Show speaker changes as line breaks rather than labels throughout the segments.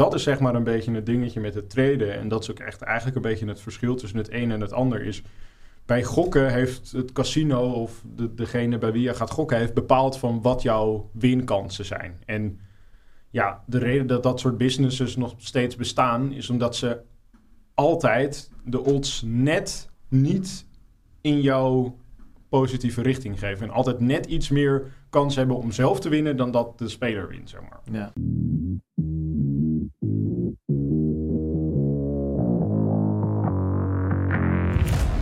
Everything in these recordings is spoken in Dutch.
dat is zeg maar een beetje het dingetje met het traden. En dat is ook echt eigenlijk een beetje het verschil tussen het een en het ander. Is bij gokken heeft het casino of de, degene bij wie je gaat gokken... heeft bepaald van wat jouw winkansen zijn. En ja, de reden dat dat soort businesses nog steeds bestaan... is omdat ze altijd de odds net niet in jouw positieve richting geven. En altijd net iets meer kans hebben om zelf te winnen dan dat de speler wint, zeg maar.
Ja.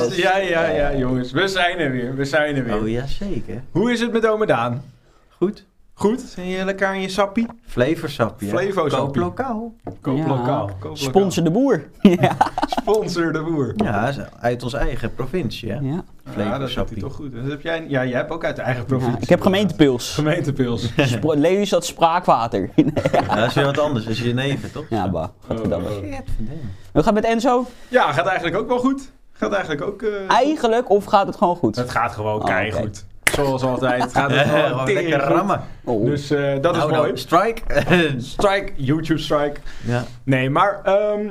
podcast! Ja, ja, ja, jongens. We zijn er weer. We zijn er weer.
Oh ja, zeker.
Hoe is het met ome Daan?
Goed.
Goed? Zijn je lekker aan je sappie?
Flevosappie. hè?
Flevosappie.
Koop lokaal.
Koop
Ja.
lokaal. Koop lokaal.
Sponsor de boer. ja.
Sponsor de boer.
Ja, is uit onze eigen provincie, hè?
Ja.
Ja, dat doet hij
Flevosappie.
toch goed. Dat heb jij, ja, jij hebt ook uit de eigen provincie.
Ja, ik heb gemeentepils.
Gemeentepils.
Is dat spraakwater.
Ja, dat is weer wat anders. Dat is je neven, toch?
ja, bah. Godverdamme.
Oh, oh.
Shit, verdammt.
Hoe gaat het met Enzo?
Ja, gaat eigenlijk ook wel goed. Gaat eigenlijk ook... eh,
Eigenlijk of gaat het gewoon goed?
Het gaat gewoon
Oh,
keigoed. Zoals altijd. Het gaat gewoon
lekker
goed.
rammen.
Oh.
Dus eh, dat is
Nou,
mooi.
nou, strike.
Strike, YouTube strike.
ja.
Nee, maar ehm,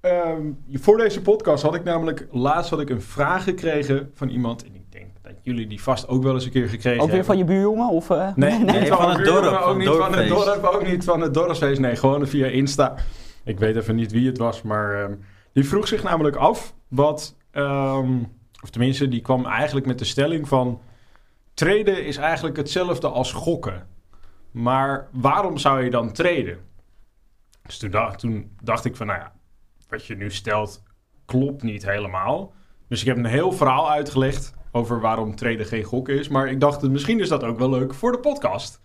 ehm, voor deze podcast had ik namelijk... Laatst had ik een vraag gekregen van iemand. En ik denk dat jullie die vast ook wel eens een keer gekregen
Ook weer
hebben.
van je buurjongen? Of, eh?
Nee,
Nee,
niet
van
van
het
dorp. Ook
van
niet van het dorp, ook niet van het dorpsfeest. Nee, gewoon via Insta. Ik weet even niet wie het was, maar ehm, die vroeg zich namelijk af wat... ehm, of tenminste, die kwam eigenlijk met de stelling van... Traden is eigenlijk hetzelfde als gokken. Maar waarom zou je dan traden? Dus toen dacht, toen dacht ik van, nou ja, wat je nu stelt klopt niet helemaal. Dus ik heb een heel verhaal uitgelegd over waarom traden geen gokken is. Maar ik dacht, misschien is dat ook wel leuk voor de podcast.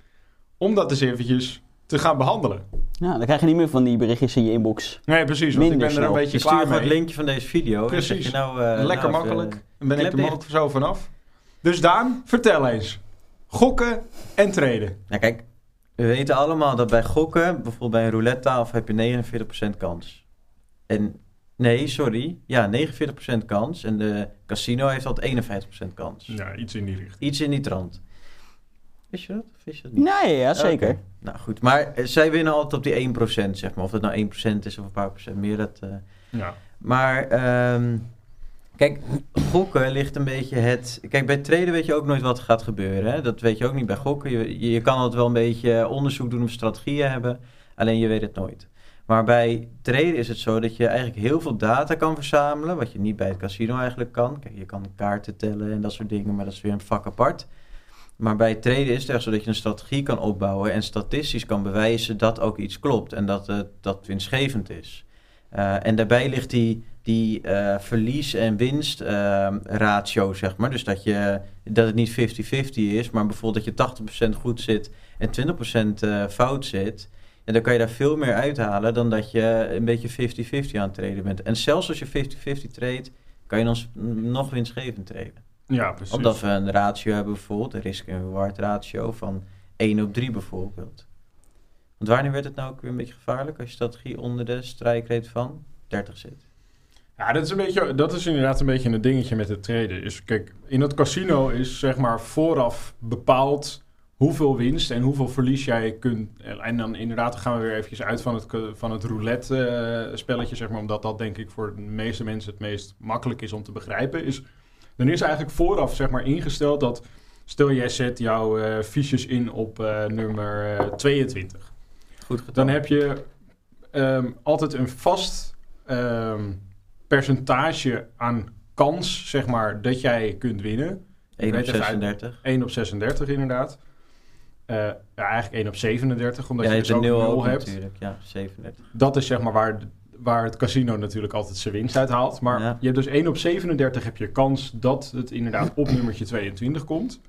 Om dat eens eventjes te gaan behandelen.
Ja, dan krijg je niet meer van die berichtjes in je inbox.
Nee, precies, want
Minder
ik ben er een beetje
Je
klaar
voor het
mee.
linkje van deze video.
Precies.
je nou, eh,
Lekker
nou,
makkelijk.
eh,
Dan ben ik er
dicht.
zo vanaf. Dus Daan, vertel eens. Gokken en traden.
Nou kijk, we weten allemaal dat bij gokken, bijvoorbeeld bij een roulette tafel, heb je 49% kans. En nee, sorry, ja, 49% kans. En de casino heeft altijd 51% kans.
Ja, iets in die richting.
Iets in die trant. Wist je dat? Of wist je dat niet?
Nee, ja, zeker.
Nou goed, maar eh, zij winnen altijd op die 1%, zeg maar. Of het nou 1% is of een paar procent meer, dat... eh,
Ja.
Maar ehm, kijk, gokken ligt een beetje het. Kijk, bij traden weet je ook nooit wat er gaat gebeuren. Hè? Dat weet je ook niet bij gokken. Je, je, je kan altijd wel een beetje onderzoek doen of strategieën hebben. Alleen je weet het nooit. Maar bij traden is het zo dat je eigenlijk heel veel data kan verzamelen. Wat je niet bij het casino eigenlijk kan. Kijk, je kan kaarten tellen en dat soort dingen, maar dat is weer een vak apart. Maar bij traden is het echt zo dat je een strategie kan opbouwen en statistisch kan bewijzen dat ook iets klopt en dat het dat winstgevend is. Eh, en daarbij ligt die, die eh, verlies- en winstratio, zeg maar. Dus dat, je, dat het niet 50-50 is, maar bijvoorbeeld dat je 80% goed zit en 20% eh, fout zit. En dan kan je daar veel meer uithalen dan dat je een beetje 50-50 aan het traden bent. En zelfs als je 50-50 treedt, kan je dan nog winstgevend traden.
Ja, precies.
Omdat we een ratio hebben bijvoorbeeld, een risk- en reward ratio van 1 op 3 bijvoorbeeld. Want wanneer werd het nou ook weer een beetje gevaarlijk als je strategie onder de strijkrate van 30 zit?
Ja, dat is, een beetje, dat is inderdaad een beetje een dingetje met het traden. Is, kijk, in het casino is zeg maar vooraf bepaald hoeveel winst en hoeveel verlies jij kunt. En dan inderdaad gaan we weer eventjes uit van het, van het roulette eh, spelletje, zeg maar. Omdat dat denk ik voor de meeste mensen het meest makkelijk is om te begrijpen. Is, dan is eigenlijk vooraf zeg maar ingesteld dat... Stel jij zet jouw eh, fiches in op eh, nummer eh, 22.
Goed gedaan.
Dan heb je ehm, altijd een vast ehm, percentage aan kans, zeg maar, dat jij kunt winnen.
1 op
weet even uit-
36.
1 op 36 inderdaad. Eh, ja, eigenlijk 1 op 37, omdat
Ja,
je,
je
dus
hebt
ook
een 0
nul
ook
hebt.
natuurlijk. Ja, 37.
Dat is zeg maar waar, waar het casino natuurlijk altijd zijn winst uit haalt. Maar
Ja.
je hebt dus 1 op 37 heb je kans dat het inderdaad op nummertje 22 komt.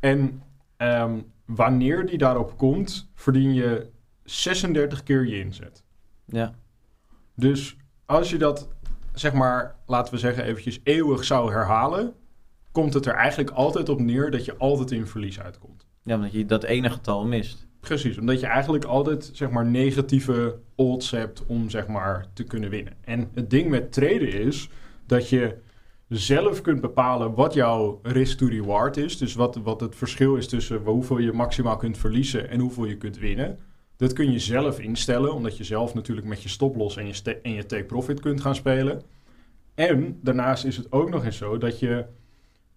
En ehm, wanneer die daarop komt, verdien je 36 keer je inzet.
Ja.
Dus als je dat, zeg maar, laten we zeggen eventjes eeuwig zou herhalen, komt het er eigenlijk altijd op neer dat je altijd in verlies uitkomt.
Ja, omdat je dat ene getal mist.
Precies, omdat je eigenlijk altijd zeg maar negatieve odds hebt om zeg maar te kunnen winnen. En het ding met traden is dat je zelf kunt bepalen wat jouw risk to reward is. Dus wat, wat het verschil is tussen hoeveel je maximaal kunt verliezen en hoeveel je kunt winnen. Dat kun je zelf instellen, omdat je zelf natuurlijk met je stoploss en je, en je take profit kunt gaan spelen. En daarnaast is het ook nog eens zo dat je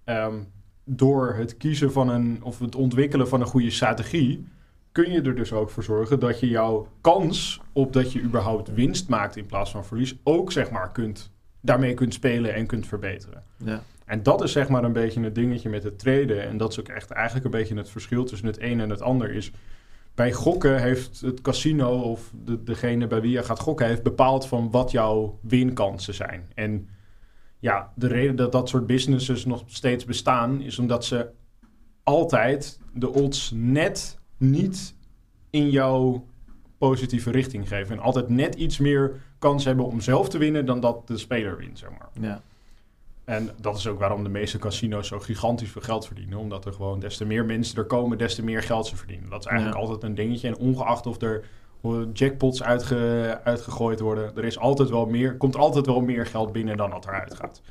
ehm, door het kiezen van een of het ontwikkelen van een goede strategie kun je er dus ook voor zorgen dat je jouw kans op dat je überhaupt winst maakt in plaats van verlies ook zeg maar kunt daarmee kunt spelen en kunt verbeteren.
Ja.
En dat is zeg maar een beetje het dingetje met het traden. En dat is ook echt eigenlijk een beetje het verschil tussen het een en het ander is. Bij gokken heeft het casino of de, degene bij wie je gaat gokken... heeft bepaald van wat jouw winkansen zijn. En ja, de reden dat dat soort businesses nog steeds bestaan... is omdat ze altijd de odds net niet in jouw positieve richting geven. En altijd net iets meer kans hebben om zelf te winnen... dan dat de speler wint, zeg maar.
Ja.
En dat is ook waarom de meeste casino's zo gigantisch veel geld verdienen. Omdat er gewoon des te meer mensen er komen, des te meer geld ze verdienen. Dat is eigenlijk
Ja.
altijd een dingetje. En ongeacht of er jackpots uitge, uitgegooid worden, er is altijd wel meer, komt altijd wel meer geld binnen dan dat eruit gaat.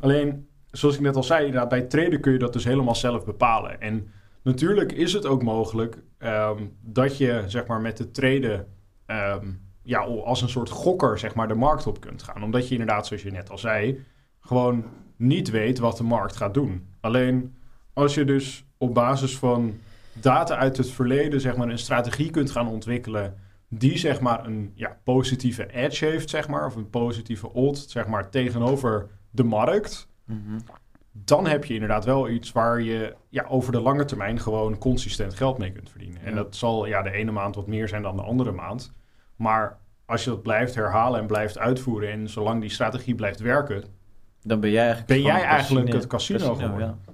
Alleen, zoals ik net al zei, inderdaad, bij traden kun je dat dus helemaal zelf bepalen. En natuurlijk is het ook mogelijk ehm, dat je zeg maar, met het traden ehm, ja, als een soort gokker zeg maar, de markt op kunt gaan. Omdat je inderdaad, zoals je net al zei, gewoon niet weet wat de markt gaat doen. Alleen als je dus op basis van data uit het verleden zeg maar, een strategie kunt gaan ontwikkelen die zeg maar een ja, positieve edge heeft, zeg maar, of een positieve odd zeg maar, tegenover de markt,
Mhm.
Dan heb je inderdaad wel iets waar je ja, over de lange termijn gewoon consistent geld mee kunt verdienen. En
Ja.
dat zal ja, de ene maand wat meer zijn dan de andere maand. Maar als je dat blijft herhalen en blijft uitvoeren en zolang die strategie blijft werken,
Dan ben jij eigenlijk,
Ben jij
het
eigenlijk het casino geworden?
ja.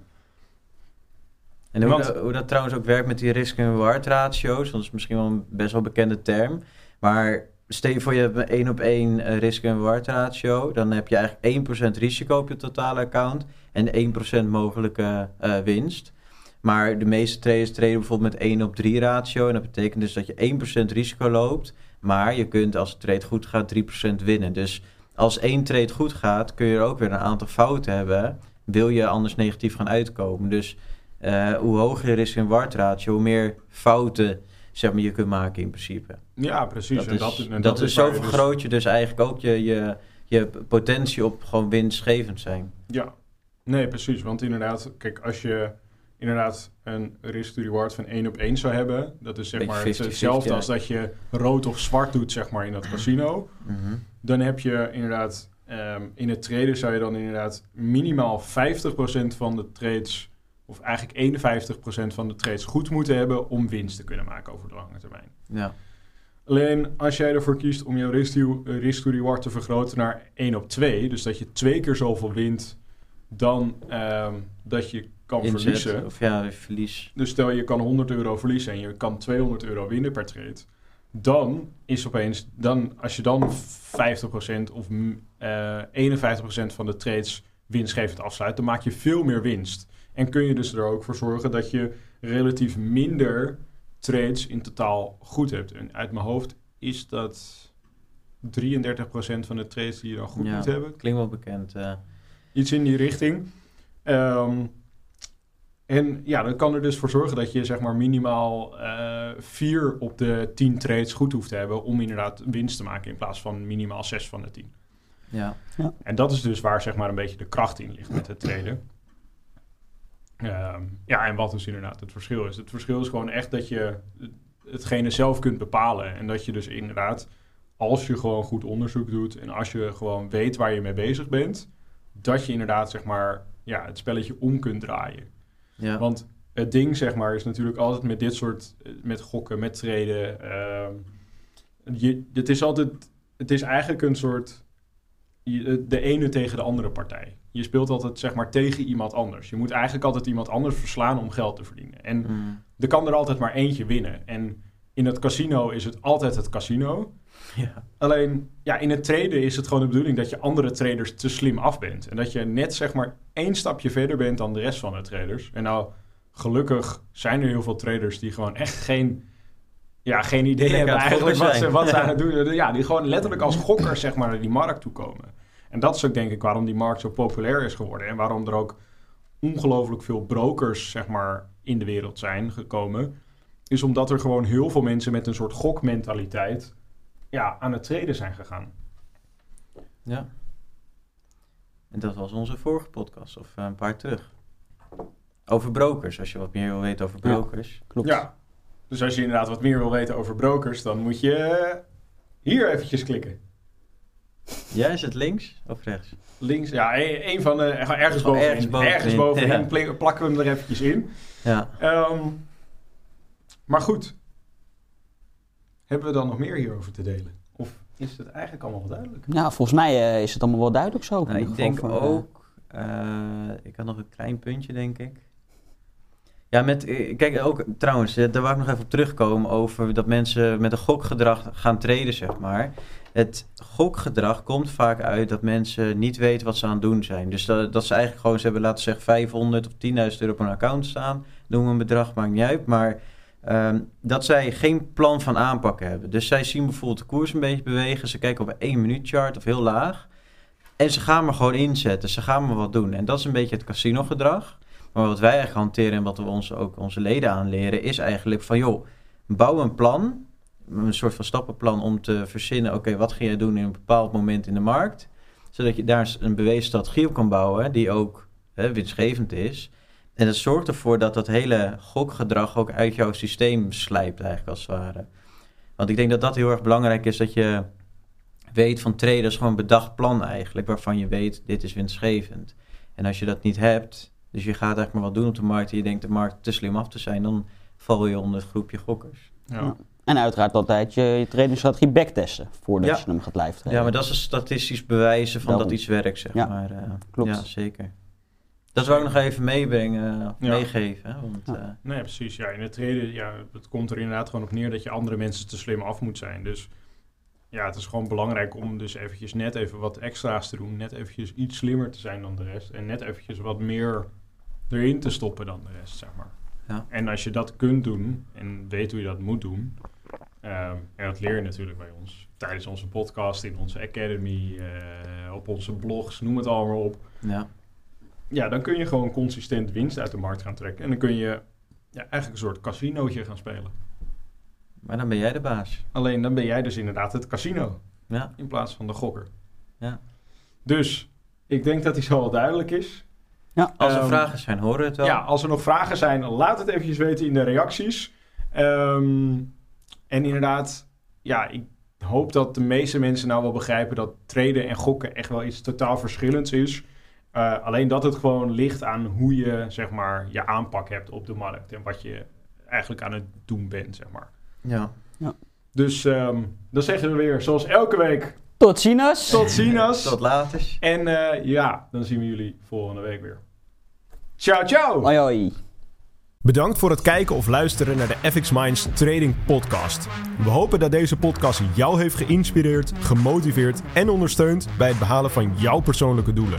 En hoe,
Want-
dat, hoe dat trouwens ook werkt met die risk en reward ratio's, dat is misschien wel een best wel bekende term. Maar stel voor je hebt een 1 op 1 eh, risk en reward ratio, dan heb je eigenlijk 1% risico op je totale account en 1% mogelijke eh, winst. Maar de meeste traders traden bijvoorbeeld met 1 op 3 ratio. En dat betekent dus dat je 1% risico loopt. Maar je kunt als de trade goed gaat 3% winnen. Dus als één trade goed gaat, kun je er ook weer een aantal fouten hebben. Wil je anders negatief gaan uitkomen. Dus eh, hoe hoger je risk en reward ratio, hoe meer fouten zeg maar, je kunt maken in principe.
Ja, precies.
Dat
en
is,
dat, en
dat is zo
dus-
vergroot je dus eigenlijk ook je, je, je potentie op gewoon winstgevend zijn.
ja, nee, precies. Want inderdaad, kijk, als je inderdaad een risk-to-reward van 1 op 1 zou hebben, dat is zeg
Beetje
maar
50-50,
hetzelfde als dat je rood of zwart doet, zeg maar, in dat casino.
Mhm.
Dan heb je inderdaad, ehm, in het traden zou je dan inderdaad minimaal 50% van de trades, of eigenlijk 51% van de trades goed moeten hebben om winst te kunnen maken over de lange termijn.
Ja.
Alleen als jij ervoor kiest om jouw risk to, eh, risk to reward te vergroten naar 1 op 2, dus dat je twee keer zoveel wint dan ehm, dat je kan
Inzet,
verliezen.
Of ja, verlies.
Dus stel je kan 100 euro verliezen en je kan 200 euro winnen per trade. Dan is opeens, dan, als je dan 50% of mm, eh 51% van de trades winstgevend afsluit, dan maak je veel meer winst. En kun je dus er ook voor zorgen dat je relatief minder trades in totaal goed hebt. En uit mijn hoofd is dat 33% van de trades die je dan goed
Ja.
moet hebben.
Klinkt wel bekend. eh.
Iets in die richting. Ehm, en ja, dat kan er dus voor zorgen dat je zeg maar minimaal eh, vier op de 10 trades goed hoeft te hebben om inderdaad winst te maken in plaats van minimaal zes van de 10.
ja.
En dat is dus waar zeg maar een beetje de kracht in ligt met het traden. Ehm, ja, en wat dus inderdaad het verschil is. Het verschil is gewoon echt dat je hetgene zelf kunt bepalen. En dat je dus inderdaad, als je gewoon goed onderzoek doet en als je gewoon weet waar je mee bezig bent, dat je inderdaad zeg maar ja, het spelletje om kunt draaien.
ja.
Want het ding, zeg maar, is natuurlijk altijd met dit soort, met gokken, met treden. ehm, je, het is altijd, het is eigenlijk een soort, de ene tegen de andere partij. Je speelt altijd, zeg maar, tegen iemand anders. Je moet eigenlijk altijd iemand anders verslaan om geld te verdienen. En
Mm.
er kan er altijd maar eentje winnen. En in het casino is het altijd het casino.
Ja.
Alleen, ja, in het traden is het gewoon de bedoeling dat je andere traders te slim af bent. En dat je net zeg maar één stapje verder bent dan de rest van de traders. En nou, gelukkig zijn er heel veel traders die gewoon echt geen, ja, geen idee
Lekker
hebben eigenlijk wat ze, wat ze aan het doen. Ja, die gewoon letterlijk als gokkers zeg maar naar die markt toe komen. En dat is ook denk ik waarom die markt zo populair is geworden. En waarom er ook ongelooflijk veel brokers zeg maar in de wereld zijn gekomen. Is omdat er gewoon heel veel mensen met een soort gokmentaliteit ja, aan het traden zijn gegaan.
ja. En dat was onze vorige podcast, of eh, een paar terug. Over brokers, als je wat meer wil weten over
Ja.
brokers.
Klopt.
Ja. Dus als je inderdaad wat meer wil weten over brokers, dan moet je eh, hier eventjes klikken.
Ja, is het links of rechts?
Links, ja, een, een van de, ergens bovenin.
ergens bovenin,
Ergens bovenin
ja.
pl- plakken we hem er eventjes in.
Ja.
Ehm, maar goed. Hebben we dan nog meer hierover te delen? Of is het eigenlijk allemaal wel duidelijk?
Nou, volgens mij eh, is het allemaal wel duidelijk zo.
Nou, ik denk
eh,
ook, eh, ik had nog een klein puntje, denk ik. Ja, met, kijk, ook trouwens, daar wou ik nog even op terugkomen over dat mensen met een gokgedrag gaan treden, zeg maar. Het gokgedrag komt vaak uit dat mensen niet weten wat ze aan het doen zijn. Dus dat, dat ze eigenlijk gewoon, ze hebben laten zeggen 500 of 10.000 euro op een account staan. We een bedrag, maakt niet uit. Maar ehm, dat zij geen plan van aanpakken hebben. Dus zij zien bijvoorbeeld de koers een beetje bewegen. Ze kijken op een 1 minuut chart of heel laag. En ze gaan maar gewoon inzetten. Ze gaan maar wat doen. En dat is een beetje het casino gedrag. Maar wat wij eigenlijk hanteren en wat we ons, ook onze leden aanleren, is eigenlijk van joh, bouw een plan. Een soort van stappenplan om te verzinnen, oké, wat ga jij doen in een bepaald moment in de markt? Zodat je daar een bewezen strategie op kan bouwen die ook hè, winstgevend is. En dat zorgt ervoor dat dat hele gokgedrag ook uit jouw systeem slijpt eigenlijk als het ware. Want ik denk dat dat heel erg belangrijk is, dat je weet van traden is gewoon bedacht plan eigenlijk, waarvan je weet, dit is winstgevend. En als je dat niet hebt, dus je gaat eigenlijk maar wat doen op de markt en je denkt de markt te slim af te zijn, dan val je onder het groepje gokkers.
Ja.
En uiteraard altijd je, je tradingstrategie backtesten voordat
Ja.
je hem gaat live traden.
Ja, maar dat is een statistisch bewijzen van
Daarom.
dat iets werkt, zeg
Ja,
maar. eh,
klopt.
Ja, zeker. Dat wou ik nog even meebrengen,
Ja.
meegeven. Hè, want,
Ja.
eh,
Nee, precies. Ja, in het traden, ja, het komt er inderdaad gewoon op neer dat je andere mensen te slim af moet zijn. Dus ja, het is gewoon belangrijk om dus eventjes net even wat extra's te doen. Net eventjes iets slimmer te zijn dan de rest. En net eventjes wat meer erin te stoppen dan de rest, zeg maar.
Ja.
En als je dat kunt doen en weet hoe je dat moet doen... ehm, en dat leer je natuurlijk bij ons. Tijdens onze podcast, in onze academy, eh, op onze blogs, noem het allemaal op
ja.
ja, dan kun je gewoon consistent winst uit de markt gaan trekken. En dan kun je ja, eigenlijk een soort casinootje gaan spelen.
Maar dan ben jij de baas.
Alleen dan ben jij dus inderdaad het casino
Ja,
in plaats van de gokker.
Ja.
Dus ik denk dat die zo wel duidelijk is.
als er
Ehm,
vragen zijn, horen we het wel.
Ja, als er nog vragen zijn, laat het eventjes weten in de reacties. Ehm, en inderdaad, ja, ik hoop dat de meeste mensen nou wel begrijpen dat traden en gokken echt wel iets totaal verschillends is. Eh, alleen dat het gewoon ligt aan hoe je, zeg maar, je aanpak hebt op de markt. En wat je eigenlijk aan het doen bent, zeg maar.
Ja.
Dus ehm, dan zeggen we weer, zoals elke week,
Tot ziens!
tot ziens.
Tot later.
En eh, ja, dan zien we jullie volgende week weer. Ciao, ciao!
Hoi hoi.
Bedankt voor het kijken of luisteren naar de FX Minds Trading Podcast. We hopen dat deze podcast jou heeft geïnspireerd, gemotiveerd en ondersteund bij het behalen van jouw persoonlijke doelen.